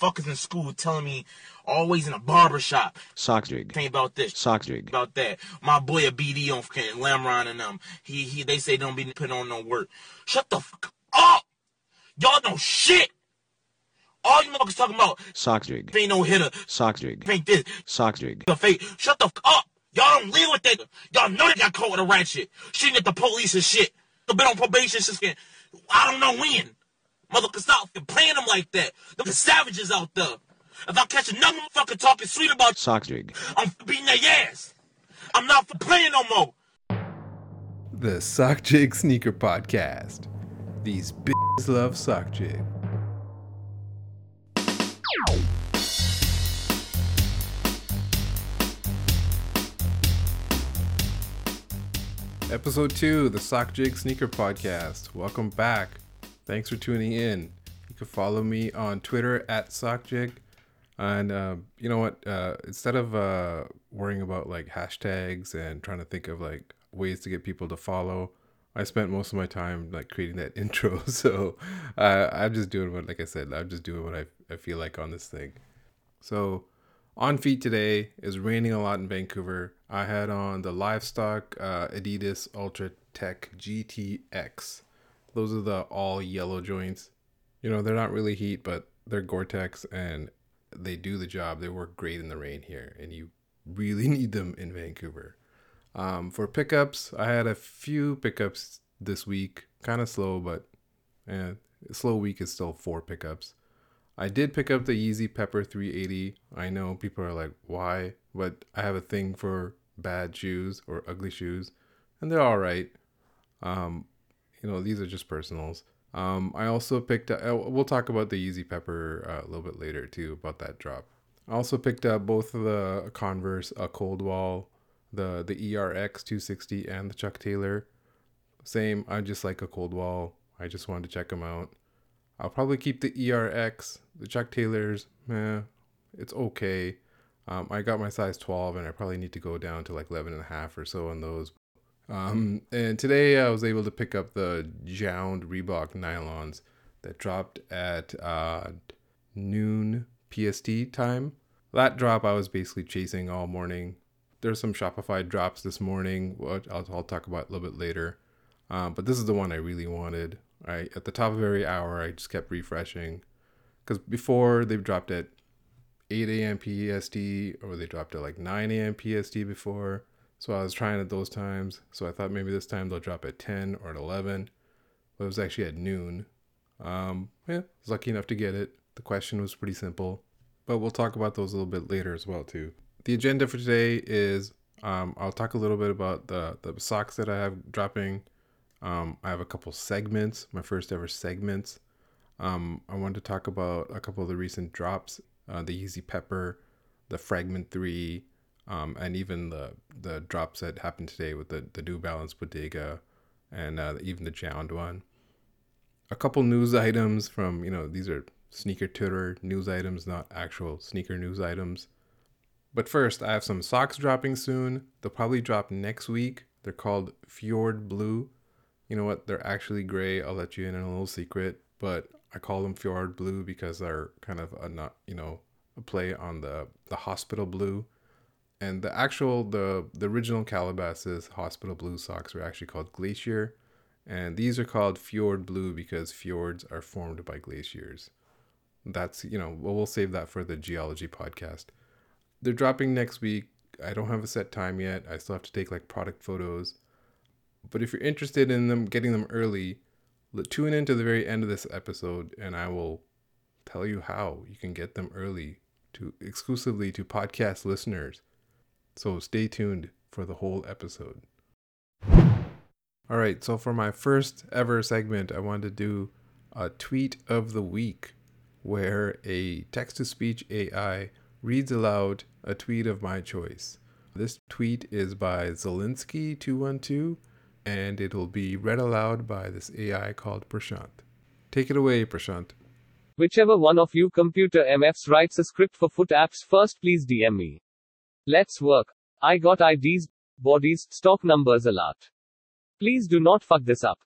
Fuckers in school telling me always in a barber shop. Socks jig. Think about this. Socks jig. About that. My boy a BD on fucking Lamron and them. He he they say don't be putting on no work. Shut the fuck up! Y'all know shit! All you motherfuckers talking about Socks jig. ain't no hitter, Socks jig. ain't this, Socks jig. the fake. Shut the fuck up! Y'all don't live with that. Y'all know they got caught with a rat shit. Shooting at the police and shit. Been on probation since I don't know when. Motherfuckers stop fucking playing them like that. Them savages out there. If I catch another motherfucker talking sweet about Socks jig. I'm beating their ass. I'm not for playing no more. The Sock Jig Sneaker Podcast. These bitches love Sock Jig. Episode 2, the Sock Jig Sneaker Podcast. Welcome back. Thanks for tuning in. You can follow me on Twitter at SockJig. And uh, you know what? Uh, instead of uh, worrying about like hashtags and trying to think of like ways to get people to follow, I spent most of my time like creating that intro. So uh, I'm just doing what, like I said, I'm just doing what I, I feel like on this thing. So on feet today is raining a lot in Vancouver. I had on the livestock uh, Adidas Ultra Tech GTX. Those are the all yellow joints. You know, they're not really heat, but they're Gore-Tex and they do the job. They work great in the rain here, and you really need them in Vancouver. Um, for pickups, I had a few pickups this week. Kind of slow, but eh, slow week is still four pickups. I did pick up the Yeezy Pepper 380. I know people are like, why? But I have a thing for bad shoes or ugly shoes, and they're all right. Um, you know, these are just personals. Um, I also picked up, uh, we'll talk about the Yeezy Pepper uh, a little bit later too, about that drop. I also picked up both of the Converse, a Cold Wall, the, the ERX 260, and the Chuck Taylor. Same, I just like a Cold Wall. I just wanted to check them out. I'll probably keep the ERX, the Chuck Taylors. Meh, it's okay. Um, I got my size 12, and I probably need to go down to like 11 and a half or so on those. Um, and today I was able to pick up the Jound Reebok nylons that dropped at uh, noon PST time. That drop I was basically chasing all morning. There's some Shopify drops this morning, which I'll, I'll talk about a little bit later. Um, but this is the one I really wanted. I at the top of every hour, I just kept refreshing because before they've dropped at 8 a.m. PST or they dropped at like 9 a.m. PST before. So I was trying at those times. So I thought maybe this time they'll drop at 10 or at 11. But it was actually at noon. Um, yeah, I was lucky enough to get it. The question was pretty simple. But we'll talk about those a little bit later as well too. The agenda for today is um, I'll talk a little bit about the, the socks that I have dropping. Um, I have a couple segments, my first ever segments. Um, I wanted to talk about a couple of the recent drops, uh, the Yeezy Pepper, the Fragment 3, um, and even the the drops that happened today with the, the New Balance Bodega and uh, even the Jound one. A couple news items from, you know, these are sneaker Twitter news items, not actual sneaker news items. But first, I have some socks dropping soon. They'll probably drop next week. They're called Fjord Blue. You know what? They're actually gray. I'll let you in on a little secret, but I call them Fjord Blue because they're kind of a not, you know, a play on the the hospital blue. And the actual the the original Calabasas hospital blue socks were actually called Glacier, and these are called Fjord Blue because fjords are formed by glaciers. That's you know, well, we'll save that for the geology podcast. They're dropping next week. I don't have a set time yet. I still have to take like product photos. But if you're interested in them getting them early, tune in to the very end of this episode and I will tell you how you can get them early to exclusively to podcast listeners. So stay tuned for the whole episode. All right, so for my first ever segment, I wanted to do a tweet of the week where a text to speech AI reads aloud a tweet of my choice. This tweet is by Zelensky212 and it'll be read aloud by this AI called Prashant. Take it away, Prashant. Whichever one of you computer MFs writes a script for foot apps first, please DM me. Let's work. I got IDs, bodies, stock numbers a lot. Please do not fuck this up.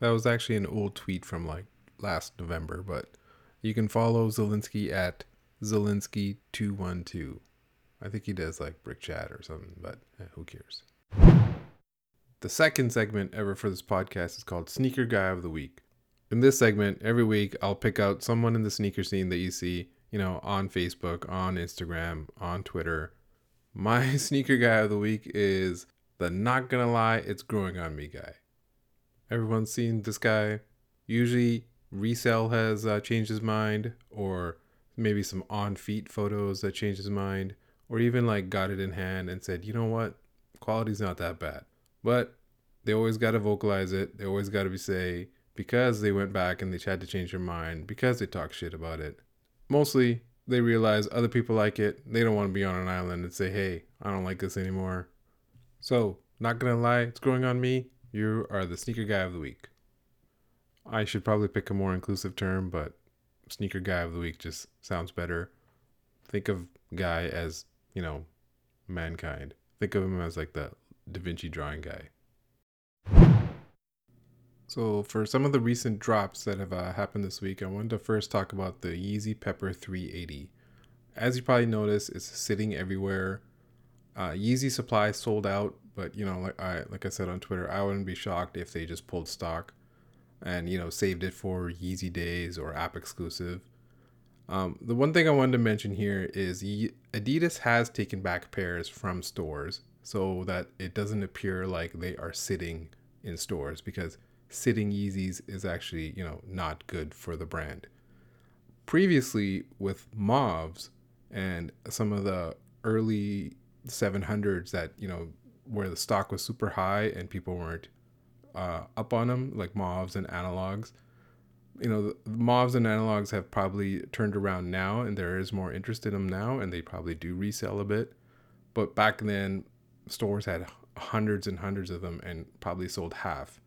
That was actually an old tweet from like last November, but you can follow Zelensky at Zelensky two one two. I think he does like brick chat or something, but eh, who cares? The second segment ever for this podcast is called Sneaker Guy of the Week. In this segment, every week I'll pick out someone in the sneaker scene that you see, you know, on Facebook, on Instagram, on Twitter. My sneaker guy of the week is the not gonna lie, it's growing on me guy. Everyone's seen this guy. Usually, resale has uh, changed his mind, or maybe some on feet photos that changed his mind, or even like got it in hand and said, you know what, quality's not that bad. But they always got to vocalize it. They always got to be say because they went back and they tried to change their mind because they talk shit about it. Mostly they realize other people like it. They don't want to be on an island and say, "Hey, I don't like this anymore." So, not gonna lie, it's growing on me. You are the sneaker guy of the week. I should probably pick a more inclusive term, but sneaker guy of the week just sounds better. Think of guy as, you know, mankind. Think of him as like the Da Vinci drawing guy. So, for some of the recent drops that have uh, happened this week, I wanted to first talk about the Yeezy Pepper 380. As you probably noticed, it's sitting everywhere. Uh, Yeezy supply sold out, but you know, like I like I said on Twitter, I wouldn't be shocked if they just pulled stock and you know saved it for Yeezy days or app exclusive. Um, the one thing I wanted to mention here is Adidas has taken back pairs from stores so that it doesn't appear like they are sitting in stores because sitting Yeezys is actually, you know, not good for the brand. Previously, with Mauves and some of the early 700s that, you know, where the stock was super high and people weren't uh, up on them, like Mauves and Analogs, you know, the, Mauves and Analogs have probably turned around now and there is more interest in them now and they probably do resell a bit. But back then, stores had hundreds and hundreds of them and probably sold half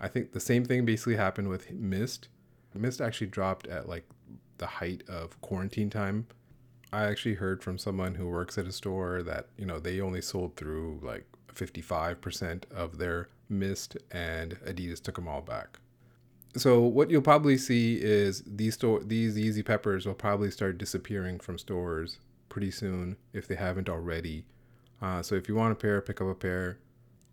I think the same thing basically happened with Mist. Mist actually dropped at like the height of quarantine time. I actually heard from someone who works at a store that, you know, they only sold through like 55% of their Mist and Adidas took them all back. So what you'll probably see is these store these Yeezy Peppers will probably start disappearing from stores pretty soon if they haven't already. Uh, so if you want a pair, pick up a pair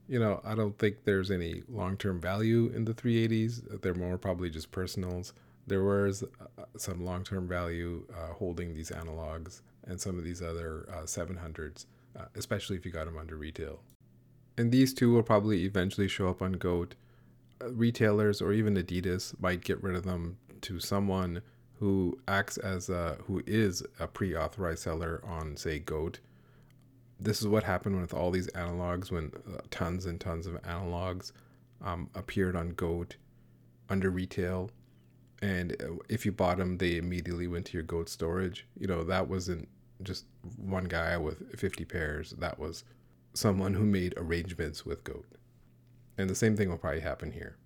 you know, I don't think there's any long term value in the 380s. They're more probably just personals. There was uh, some long term value uh, holding these analogs and some of these other uh, 700s, uh, especially if you got them under retail. And these two will probably eventually show up on GOAT. Uh, retailers or even Adidas might get rid of them to someone who acts as a, who is a pre authorized seller on, say, GOAT this is what happened with all these analogs when uh, tons and tons of analogs um, appeared on goat under retail. And uh, if you bought them they immediately went to your goat storage. You know that wasn't just one guy with 50 pairs. That was someone who made arrangements with goat. And the same thing will probably happen here.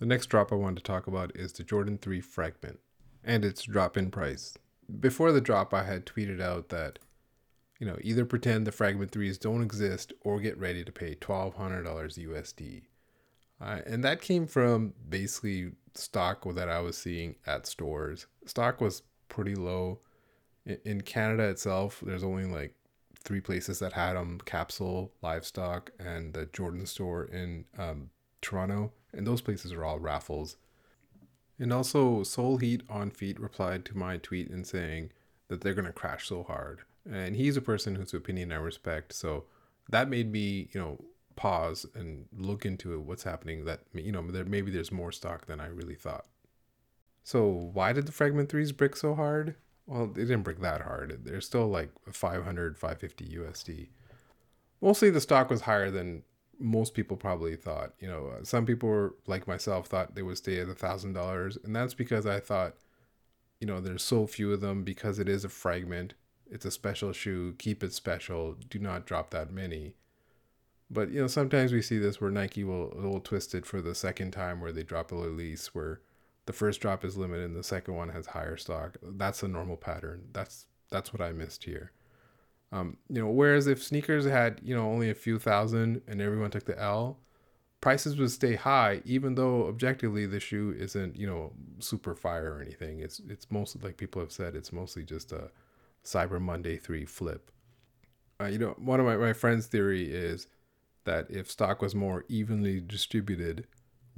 The next drop i wanted to talk about is the jordan 3 fragment and its drop in price. Before the drop i had tweeted out that you know, either pretend the fragment threes don't exist or get ready to pay twelve hundred dollars USD. Uh, and that came from basically stock that I was seeing at stores. Stock was pretty low. In, in Canada itself, there's only like three places that had them: Capsule, Livestock, and the Jordan store in um, Toronto. And those places are all raffles. And also, Soul Heat on Feet replied to my tweet and saying that they're gonna crash so hard and he's a person whose opinion I respect. So that made me, you know, pause and look into what's happening. That you know, there maybe there's more stock than I really thought. So why did the fragment threes break so hard? Well, they didn't break that hard. They're still like 500, 550 USD. Mostly the stock was higher than most people probably thought. You know, some people were like myself thought they would stay at a thousand dollars, and that's because I thought, you know, there's so few of them because it is a fragment it's a special shoe, keep it special, do not drop that many. But you know, sometimes we see this where Nike will will twist it for the second time where they drop a release where the first drop is limited and the second one has higher stock. That's a normal pattern. That's that's what I missed here. Um, you know, whereas if sneakers had, you know, only a few thousand and everyone took the L, prices would stay high, even though objectively the shoe isn't, you know, super fire or anything. It's it's mostly like people have said, it's mostly just a Cyber Monday three flip. Uh, you know, one of my, my friends' theory is that if stock was more evenly distributed,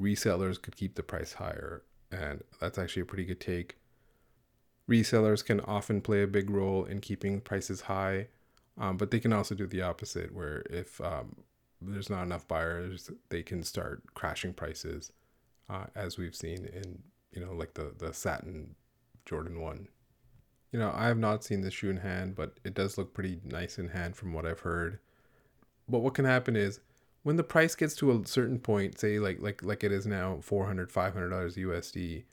resellers could keep the price higher. And that's actually a pretty good take. Resellers can often play a big role in keeping prices high, um, but they can also do the opposite, where if um, there's not enough buyers, they can start crashing prices, uh, as we've seen in you know like the the satin Jordan one. You know, I have not seen the shoe in hand, but it does look pretty nice in hand from what I've heard. But what can happen is when the price gets to a certain point, say like like like it is now 400 500 dollars USD,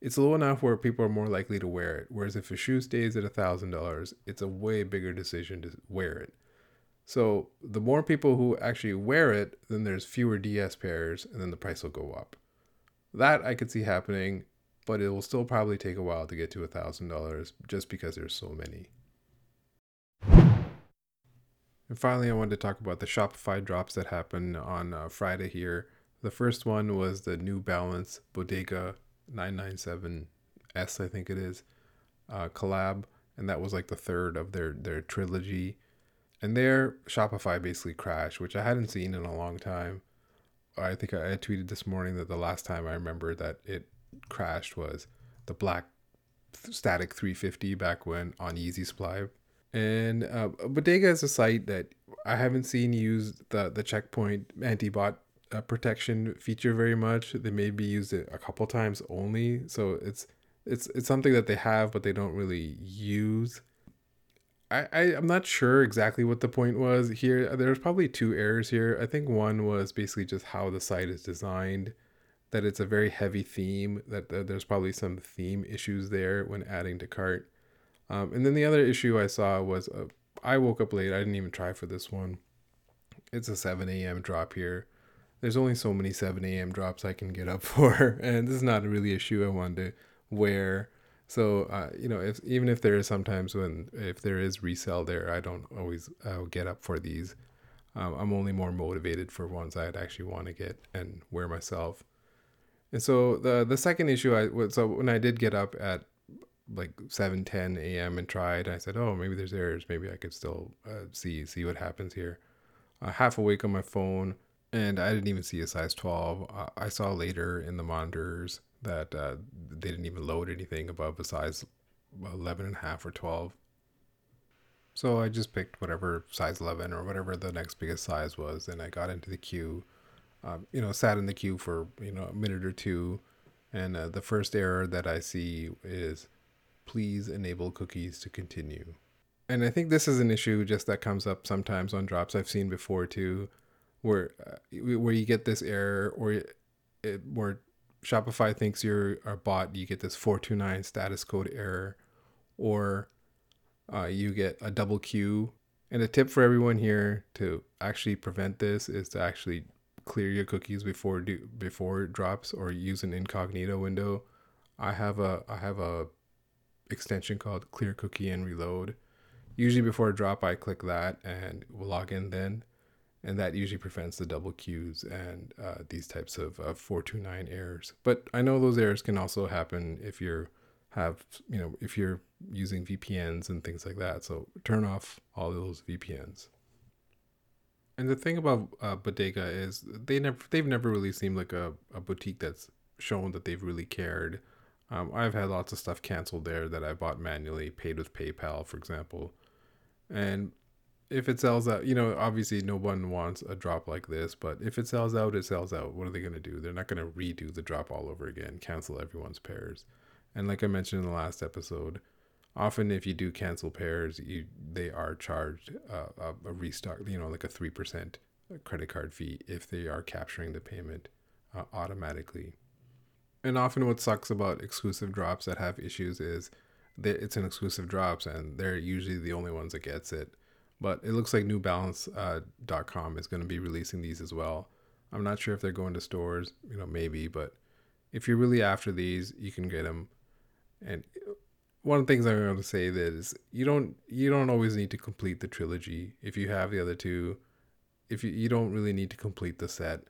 it's low enough where people are more likely to wear it. Whereas if a shoe stays at a thousand dollars, it's a way bigger decision to wear it. So the more people who actually wear it, then there's fewer DS pairs, and then the price will go up. That I could see happening, but it will still probably take a while to get to a thousand dollars just because there's so many. And finally, I wanted to talk about the Shopify drops that happened on uh, Friday here. The first one was the New Balance Bodega 997S, I think it is, uh, collab, and that was like the third of their their trilogy. And there, Shopify basically crashed, which I hadn't seen in a long time. I think I tweeted this morning that the last time I remember that it crashed was the black static 350 back when on Yeezy Supply and uh, Bodega is a site that I haven't seen use the the checkpoint anti bot uh, protection feature very much. They maybe used it a couple times only, so it's it's it's something that they have but they don't really use. I, I I'm not sure exactly what the point was here. There's probably two errors here. I think one was basically just how the site is designed, that it's a very heavy theme. That, that there's probably some theme issues there when adding to cart um, and then the other issue I saw was uh, I woke up late. I didn't even try for this one. It's a 7 a.m. drop here. There's only so many 7 a.m. drops I can get up for, and this is not really a shoe I wanted to wear. So uh, you know, if even if there is sometimes when if there is resell there, I don't always uh, get up for these. Um, I'm only more motivated for ones I'd actually want to get and wear myself. And so the the second issue I so when I did get up at like 7 10 a.m and tried i said oh maybe there's errors. Maybe i could still uh, see see what happens here. Uh, half awake on my phone and i didn't even see a size 12 uh, i saw later in the monitors that uh, they didn't even load anything above a size 11 and a half or 12 so i just picked whatever size 11 or whatever the next biggest size was and i got into the queue um, you know sat in the queue for you know a minute or two and uh, the first error that i see is please enable cookies to continue. And I think this is an issue just that comes up sometimes on drops I've seen before too, where uh, where you get this error or it, where Shopify thinks you're a bot, you get this 429 status code error, or uh, you get a double queue. And a tip for everyone here to actually prevent this is to actually clear your cookies before do before it drops or use an incognito window. I have a I have a extension called Clear Cookie and Reload. Usually before a drop, I click that and log in then. And that usually prevents the double queues and uh, these types of uh, 429 errors. But I know those errors can also happen if you're have you know if you're using VPNs and things like that. So turn off all those VPNs. And the thing about uh, Bodega is they never they've never really seemed like a, a boutique that's shown that they've really cared um, I've had lots of stuff canceled there that I bought manually, paid with PayPal, for example. And if it sells out, you know, obviously no one wants a drop like this, but if it sells out, it sells out. What are they going to do? They're not going to redo the drop all over again, cancel everyone's pairs. And like I mentioned in the last episode, often if you do cancel pairs, you they are charged uh, a, restock, you know, like a 3% credit card fee if they are capturing the payment uh, automatically. And often what sucks about exclusive drops that have issues is that it's an exclusive drops and they're usually the only ones that gets it. But it looks like newbalance.com uh, is going to be releasing these as well. I'm not sure if they're going to stores you know maybe but if you're really after these you can get them and one of the things i'm going to say that is you don't you don't always need to complete the trilogy if you have the other two if you, you don't really need to complete the set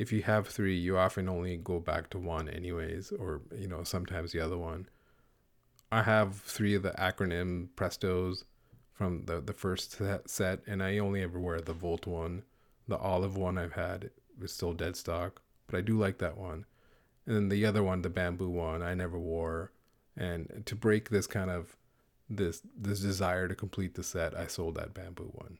if you have three, you often only go back to one anyways, or you know sometimes the other one. I have three of the acronym Prestos from the the first set, and I only ever wear the Volt one. The olive one I've had is still dead stock, but I do like that one. And then the other one, the bamboo one, I never wore. And to break this kind of this this desire to complete the set, I sold that bamboo one.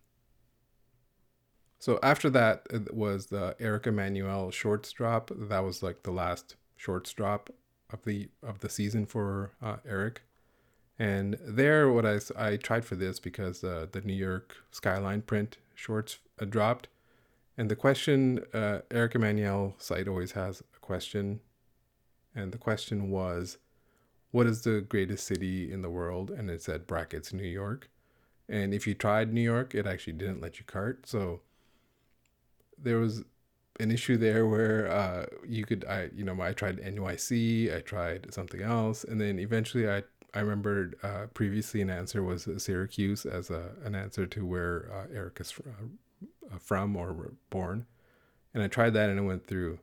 So after that it was the Eric Emanuel shorts drop. That was like the last shorts drop of the of the season for uh, Eric. And there, what I, I tried for this because uh, the New York Skyline print shorts uh, dropped, and the question uh, Eric Emanuel site always has a question, and the question was, "What is the greatest city in the world?" And it said brackets New York, and if you tried New York, it actually didn't let you cart. So there was an issue there where uh, you could I you know I tried NYC, I tried something else, and then eventually I I remembered uh, previously an answer was Syracuse as a an answer to where uh, Eric is uh, from or born, and I tried that and it went through.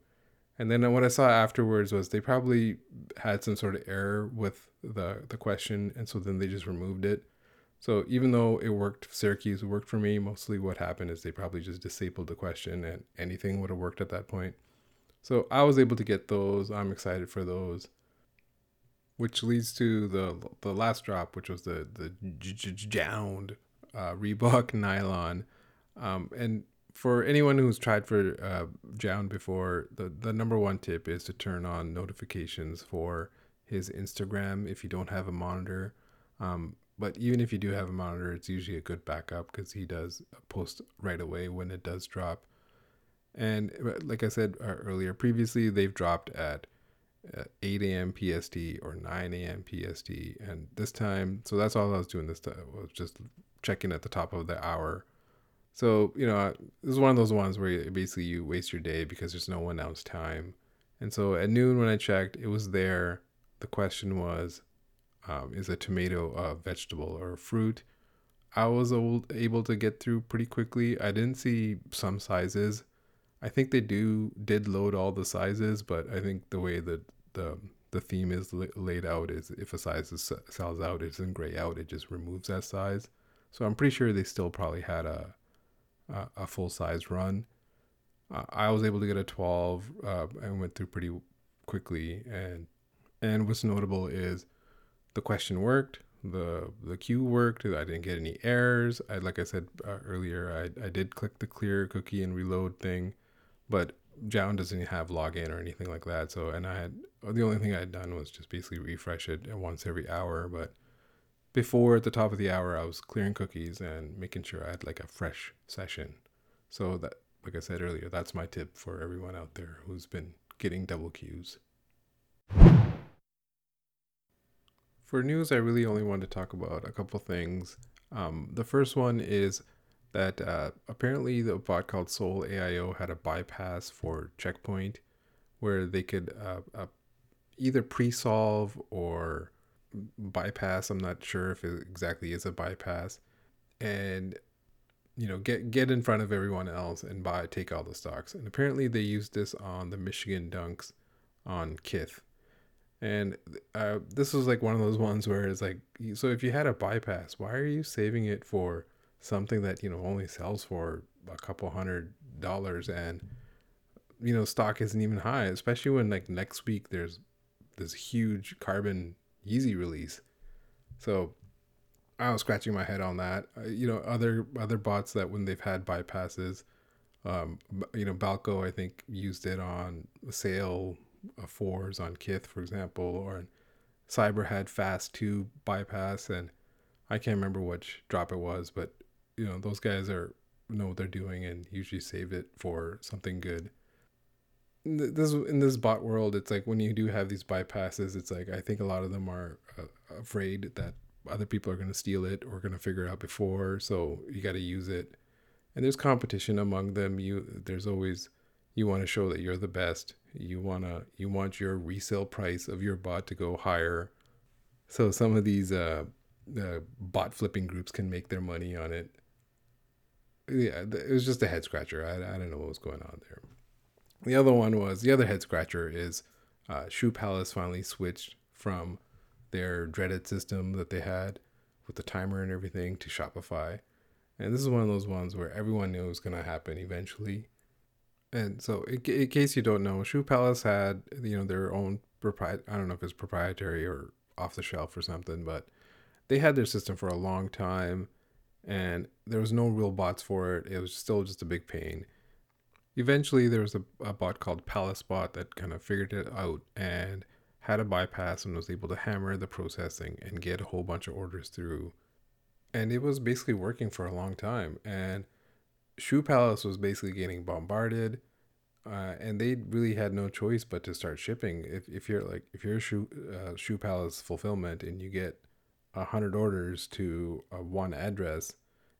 And then what I saw afterwards was they probably had some sort of error with the the question, and so then they just removed it. So even though it worked, Syracuse worked for me. Mostly what happened is they probably just disabled the question, and anything would have worked at that point. So I was able to get those. I'm excited for those. Which leads to the the last drop, which was the the Jound uh, Reebok nylon, um, and for anyone who's tried for uh, Jound before, the the number one tip is to turn on notifications for his Instagram if you don't have a monitor. Um, but even if you do have a monitor, it's usually a good backup because he does post right away when it does drop. And uh, like I said uh, earlier, previously they've dropped at uh, 8 a.m. PST or 9 a.m. PST, and this time, so that's all I was doing this time was just checking at the top of the hour. So you know, this is one of those ones where basically you waste your day because there's no announced time. And so at noon when I checked, it was there. The question was, um, is a tomato a vegetable or a fruit? I was able to get through pretty quickly. I didn't see some sizes. I think they do did load all the sizes, but I think the way that the the theme is laid out is if a size is, sells out, it doesn't gray out. It just removes that size. So I'm pretty sure they still probably had a a, a full size run. Uh, I was able to get a 12 uh, and went through pretty quickly. And and what's notable is the question worked the the queue worked i didn't get any errors i like i said uh, earlier I, I did click the clear cookie and reload thing but Jound doesn't have login or anything like that so and i had the only thing i had done was just basically refresh it once every hour but before at the top of the hour i was clearing cookies and making sure i had like a fresh session so that like i said earlier that's my tip for everyone out there who's been getting double queues for news, I really only want to talk about a couple things. Um, the first one is that uh, apparently the bot called Sole AIO had a bypass for Checkpoint where they could uh, uh, either pre solve or bypass. I'm not sure if it exactly is a bypass. And you know, get get in front of everyone else and buy take all the stocks. And apparently they used this on the Michigan Dunks on Kith and uh, this was like one of those ones where it's like, so if you had a bypass, why are you saving it for something that you know only sells for a couple hundred dollars and you know stock isn't even high, especially when like next week there's this huge carbon Yeezy release. So I was scratching my head on that. Uh, you know, other other bots that when they've had bypasses, um, you know, Balko I think used it on sale fours on Kith, for example, or Cyber had fast two bypass, and I can't remember which drop it was, but you know those guys are know what they're doing and usually save it for something good. This in this bot world, it's like when you do have these bypasses, it's like I think a lot of them are uh, afraid that other people are going to steal it or going to figure it out before, so you got to use it. And there's competition among them. You there's always you want to show that you're the best. You want to you want your resale price of your bot to go higher. So some of these uh, uh, bot flipping groups can make their money on it. Yeah it was just a head scratcher. I, I don't know what was going on there The other one was the other head scratcher is uh, Shoe Palace finally switched from their dreaded system that they had with the timer and everything to Shopify. And this is one of those ones where everyone knew it was going to happen eventually. And so, in, in, case you don't know, Shoe Palace had you know their own proprietary. I don't know if it's proprietary or off the shelf or something, but they had their system for a long time, and there was no real bots for it. It was still just a big pain. Eventually, there was a, a bot called Palace Bot that kind of figured it out and had a bypass and was able to hammer the processing and get a whole bunch of orders through. And it was basically working for a long time. And Shoe Palace was basically getting bombarded. Uh, and they really had no choice but to start shipping. If, if you're like if you're a shoe uh, shoe palace fulfillment and you get a hundred orders to uh, one address,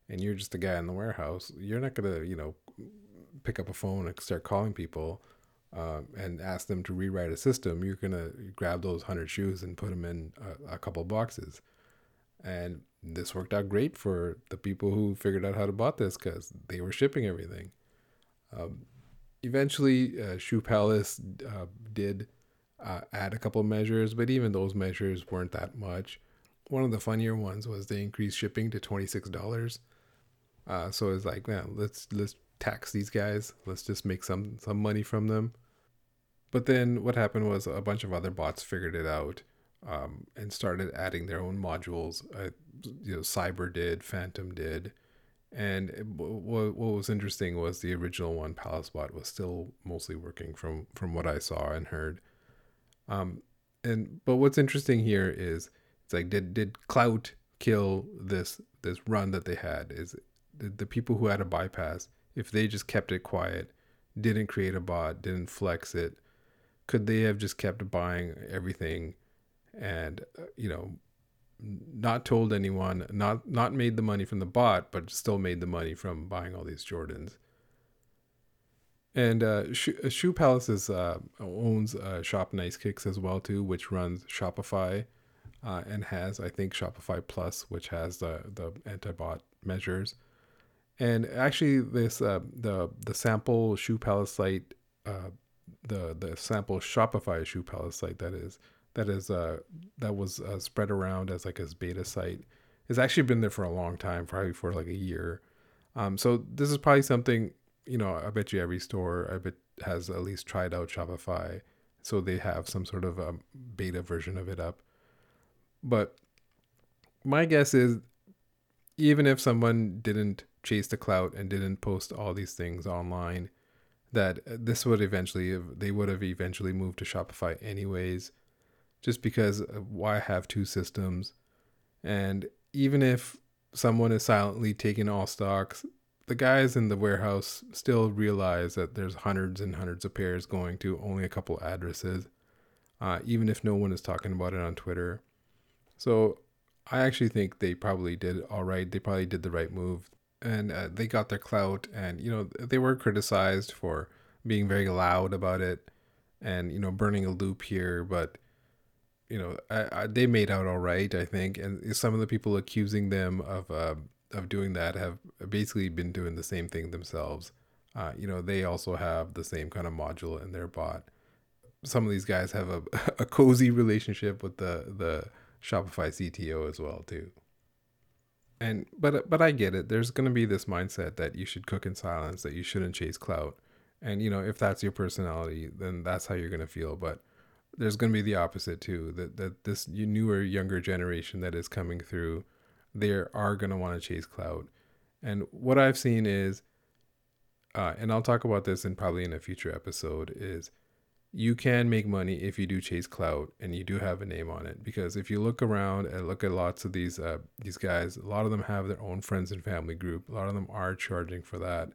and you're just a guy in the warehouse, you're not gonna you know pick up a phone and start calling people um, and ask them to rewrite a system, you're gonna grab those hundred shoes and put them in a, a couple boxes. And this worked out great for the people who figured out how to bought this because they were shipping everything. Um, eventually, uh, Shoe Palace uh, did uh, add a couple measures, but even those measures weren't that much. One of the funnier ones was they increased shipping to twenty six dollars. Uh, so it's like, man, let's let's tax these guys. Let's just make some some money from them. But then what happened was a bunch of other bots figured it out um, and started adding their own modules. Uh, you know, Cyber did, Phantom did, and what, what was interesting was the original one, Palace Bot, was still mostly working from from what I saw and heard. Um, and but what's interesting here is it's like did did Clout kill this this run that they had? Is the people who had a bypass if they just kept it quiet, didn't create a bot, didn't flex it, could they have just kept buying everything and uh, you know not told anyone, not not made the money from the bot, but still made the money from buying all these Jordans. And uh, Shoe, Shoe Palace is, uh, owns uh, Shop Nice Kicks as well too, which runs Shopify, uh, and has I think Shopify Plus, which has the the anti bot measures. And actually, this uh, the the sample shoe palace site, uh, the the sample Shopify shoe palace site that is that is uh, that was uh, spread around as like a beta site has actually been there for a long time, probably for like a year. Um, so this is probably something you know. I bet you every store I bet has at least tried out Shopify, so they have some sort of a um, beta version of it up. But my guess is, even if someone didn't chase the clout and didn't post all these things online that this would eventually they would have eventually moved to Shopify anyways just because why have two systems. And even if someone is silently taking all stocks the guys in the warehouse still realize that there's hundreds and hundreds of pairs going to only a couple addresses uh, even if no one is talking about it on twitter. So i actually think they probably did all right. They probably did the right move and uh, they got their clout and you know they were criticized for being very loud about it and you know burning a loop here but you know I, I, they made out all right i think and some of the people accusing them of uh, of doing that have basically been doing the same thing themselves. Uh, you know they also have the same kind of module in their bot. Some of these guys have a, a cozy relationship with the the shopify cto as well too and but but I get it. There's going to be this mindset that you should cook in silence, that you shouldn't chase clout. And you know, if that's your personality, then that's how you're going to feel, but there's going to be the opposite too. That that this newer younger generation that is coming through, they are going to want to chase clout. And what I've seen is uh, and I'll talk about this in probably in a future episode is you can make money if you do chase clout and you do have a name on it. Because if you look around and look at lots of these uh, these guys a lot of them have their own friends and family group. A lot of them are charging for that.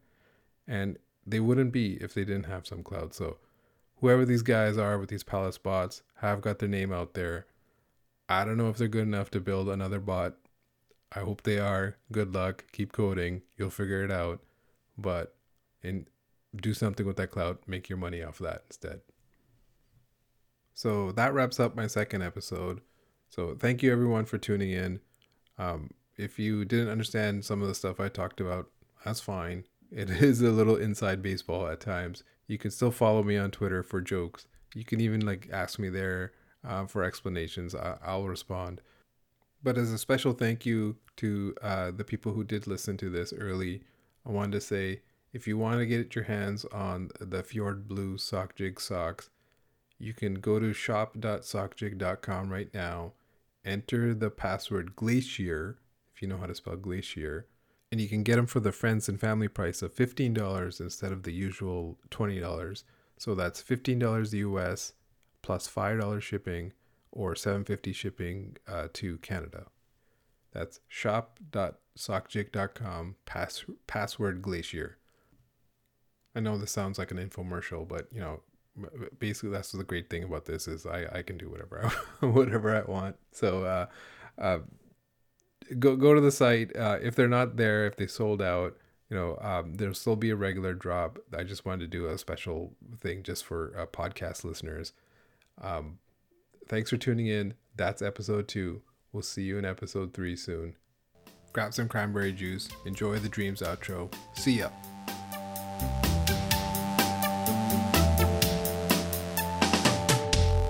And they wouldn't be if they didn't have some clout. So whoever these guys are with these palace bots have got their name out there. I don't know if they're good enough to build another bot. I hope they are. Good luck. Keep coding. You'll figure it out. But and do something with that clout. Make your money off of that instead so that wraps up my second episode. So thank you everyone for tuning in. Um, if you didn't understand some of the stuff I talked about, that's fine. it is a little inside baseball at times. You can still follow me on Twitter for jokes. You can even like ask me there uh, for explanations. I- I'll respond. But as a special thank you to uh, the people who did listen to this early, I wanted to say if you want to get your hands on the Fjord Blue Sock Jig socks, you can go to shop.sockjig.com right now, enter the password Glacier, if you know how to spell Glacier, and you can get them for the friends and family price of $15 instead of the usual $20. So that's $15 US plus $5 shipping or 750 shipping uh, to Canada. That's shop.sockjig.com pass, password glacier. I know this sounds like an infomercial, but you know, basically that's the great thing about this is I, I can do whatever I, whatever I want. So uh, uh, go go to the site. Uh, if they're not there, if they sold out, you know, um, there'll still be a regular drop. I just wanted to do a special thing just for uh, podcast listeners. Um, thanks for tuning in. That's episode two. We'll see you in episode three soon. Grab some cranberry juice. Enjoy the dreams outro. See ya.